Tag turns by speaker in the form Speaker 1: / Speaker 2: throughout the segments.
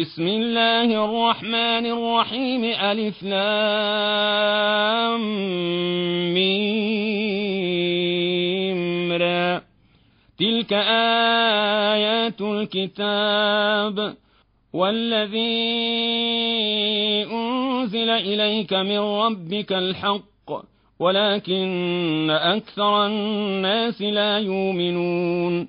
Speaker 1: بسم الله الرحمن الرحيم ألف لام ميم تلك آيات الكتاب والذي أنزل إليك من ربك الحق ولكن أكثر الناس لا يؤمنون.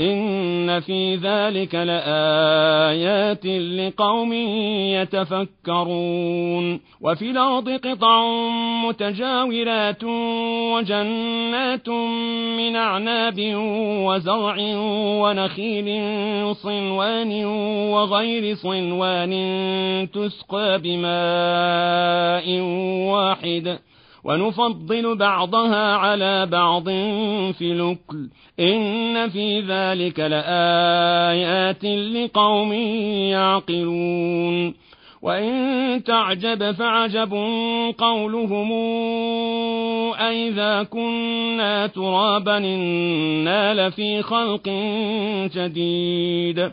Speaker 1: إن في ذلك لآيات لقوم يتفكرون وفي الأرض قطع متجاورات وجنات من أعناب وزرع ونخيل صنوان وغير صنوان تسقى بماء واحد ونفضل بعضها على بعض في الأكل. إن في ذلك لآيات لقوم يعقلون. وإن تعجب فعجب قولهم أئذا كنا ترابا إنا لفي خلق جديد.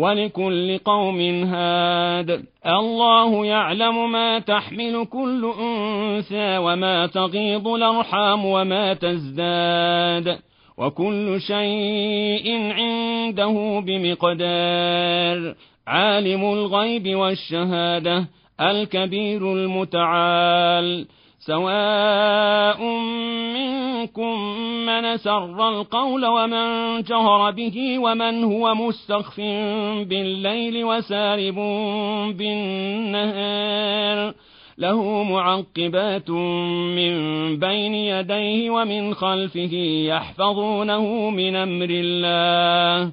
Speaker 1: ولكل قوم هاد. الله يعلم ما تحمل كل أنثى وما تغيض الأرحام وما تزداد. وكل شيء عنده بمقدار. عالم الغيب والشهادة الكبير المتعال. سواء منكم من سر القول ومن جهر به ومن هو مستخف بالليل وسارب بالنهار له معقبات من بين يديه ومن خلفه يحفظونه من أمر الله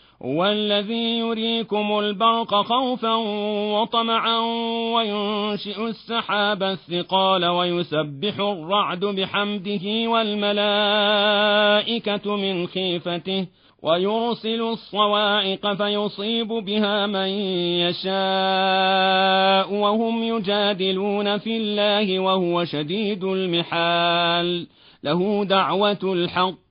Speaker 1: هو الذي يريكم البرق خوفا وطمعا وينشئ السحاب الثقال ويسبح الرعد بحمده والملائكة من خيفته ويرسل الصواعق فيصيب بها من يشاء وهم يجادلون في الله وهو شديد المحال له دعوة الحق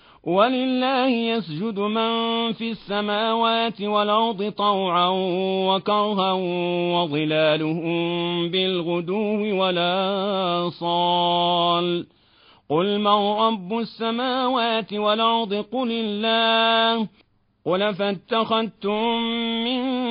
Speaker 1: ولله يسجد من في السماوات والأرض طوعا وكرها وظلالهم بالغدو ولا صال قل من رب السماوات والأرض؟ قل الله. قل فاتخذتم من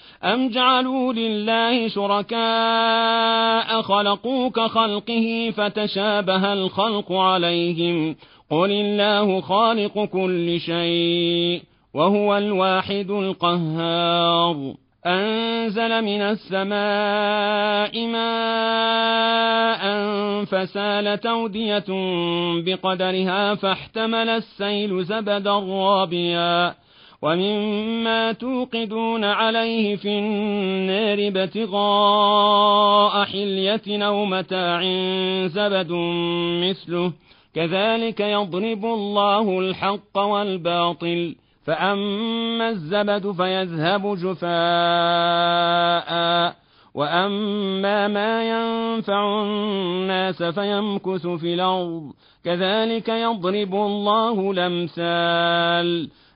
Speaker 1: أم جعلوا لله شركاء خلقوا كخلقه فتشابه الخلق عليهم قل الله خالق كل شيء وهو الواحد القهار أنزل من السماء ماء فسالت أودية بقدرها فاحتمل السيل زبدا رابيا ومما توقدون عليه في النار ابتغاء حلية أو متاع زبد مثله كذلك يضرب الله الحق والباطل. فأما الزبد فيذهب جفاء وأما ما ينفع الناس فيمكث في الأرض كذلك يضرب الله الأمثال.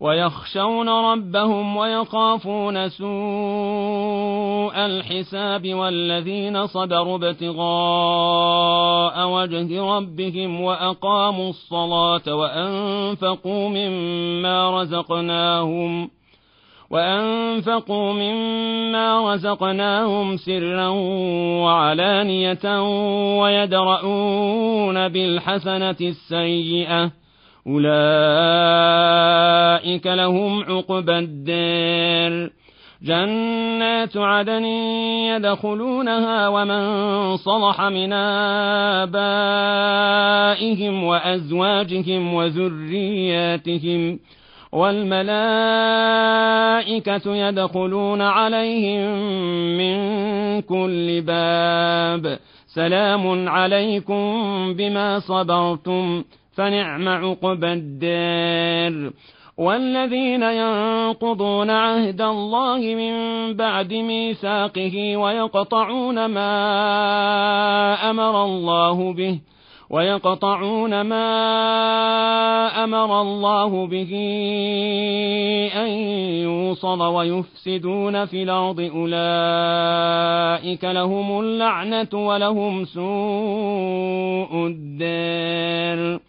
Speaker 1: ويخشون ربهم ويخافون سوء الحساب والذين صبروا ابتغاء وجه ربهم وأقاموا الصلاة وأنفقوا مما رزقناهم وأنفقوا مما رزقناهم سرا وعلانية ويدرؤون بالحسنة السيئة أولئك لهم عقبى الدار جنات عدن يدخلونها ومن صلح من آبائهم وأزواجهم وذرياتهم والملائكة يدخلون عليهم من كل باب. سلام عليكم بما صبرتم. فنعم عقبى الدار والذين ينقضون عهد الله من بعد ميثاقه ويقطعون ما أمر الله به ويقطعون ما أمر الله به أن يوصل ويفسدون في الأرض. أولئك لهم اللعنة ولهم سوء الدار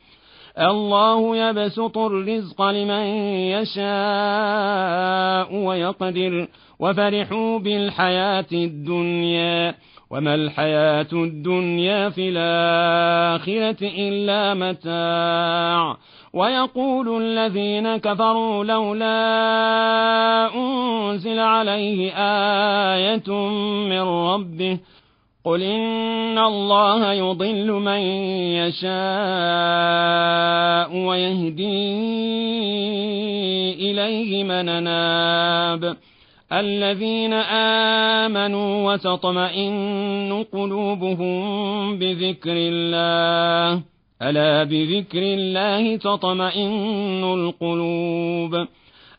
Speaker 1: الله يبسط الرزق لمن يشاء ويقدر وفرحوا بالحياة الدنيا. وما الحياة الدنيا في الآخرة إلا متاع. ويقول الذين كفروا لولا أنزل عليه آية من ربه قل إن الله يضل من يشاء ويهدي إليه من أناب الذين آمنوا وتطمئن قلوبهم بذكر الله ألا بذكر الله تطمئن القلوب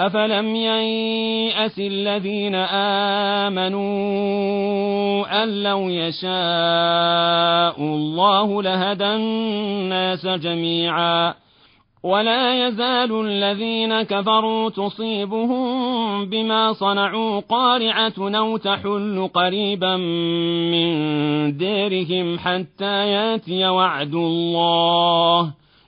Speaker 1: أفلم ييأس الذين آمنوا أن لو يشاء الله لهدى الناس جميعا ولا يزال الذين كفروا تصيبهم بما صنعوا قارعة أو تحل قريبا من ديرهم حتى ياتي وعد الله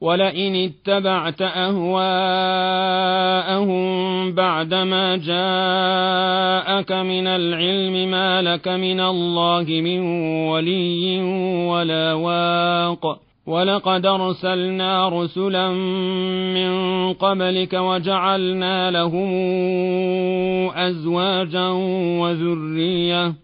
Speaker 1: ولئن اتبعت أهواءهم بعدما جاءك من العلم ما لك من الله من ولي ولا واق. ولقد أرسلنا رسلا من قبلك وجعلنا لهم أزواجا وذرية.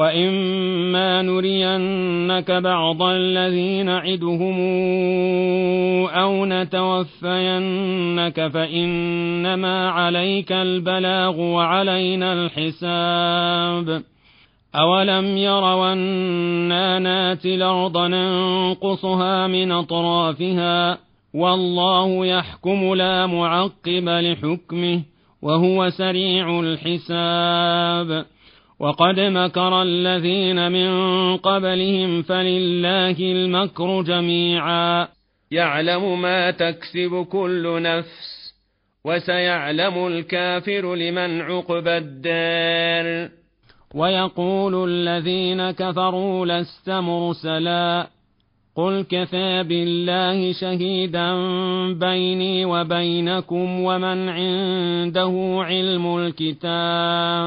Speaker 1: واما نرينك بعض الذي نعدهم أو نتوفينك فانما عليك البلاغ وعلينا الحساب اولم يروا أنا ناتي الأرض ننقصها من اطرافها والله يحكم لا معقب لحكمه وهو سريع الحساب وقد مكر الذين من قبلهم فلله المكر جميعا. يعلم ما تكسب كل نفس وسيعلم الكافر لمن عقبى الدار. ويقول الذين كفروا لست مرسلا. قل كفى بالله شهيدا بيني وبينكم ومن عنده علم الكتاب.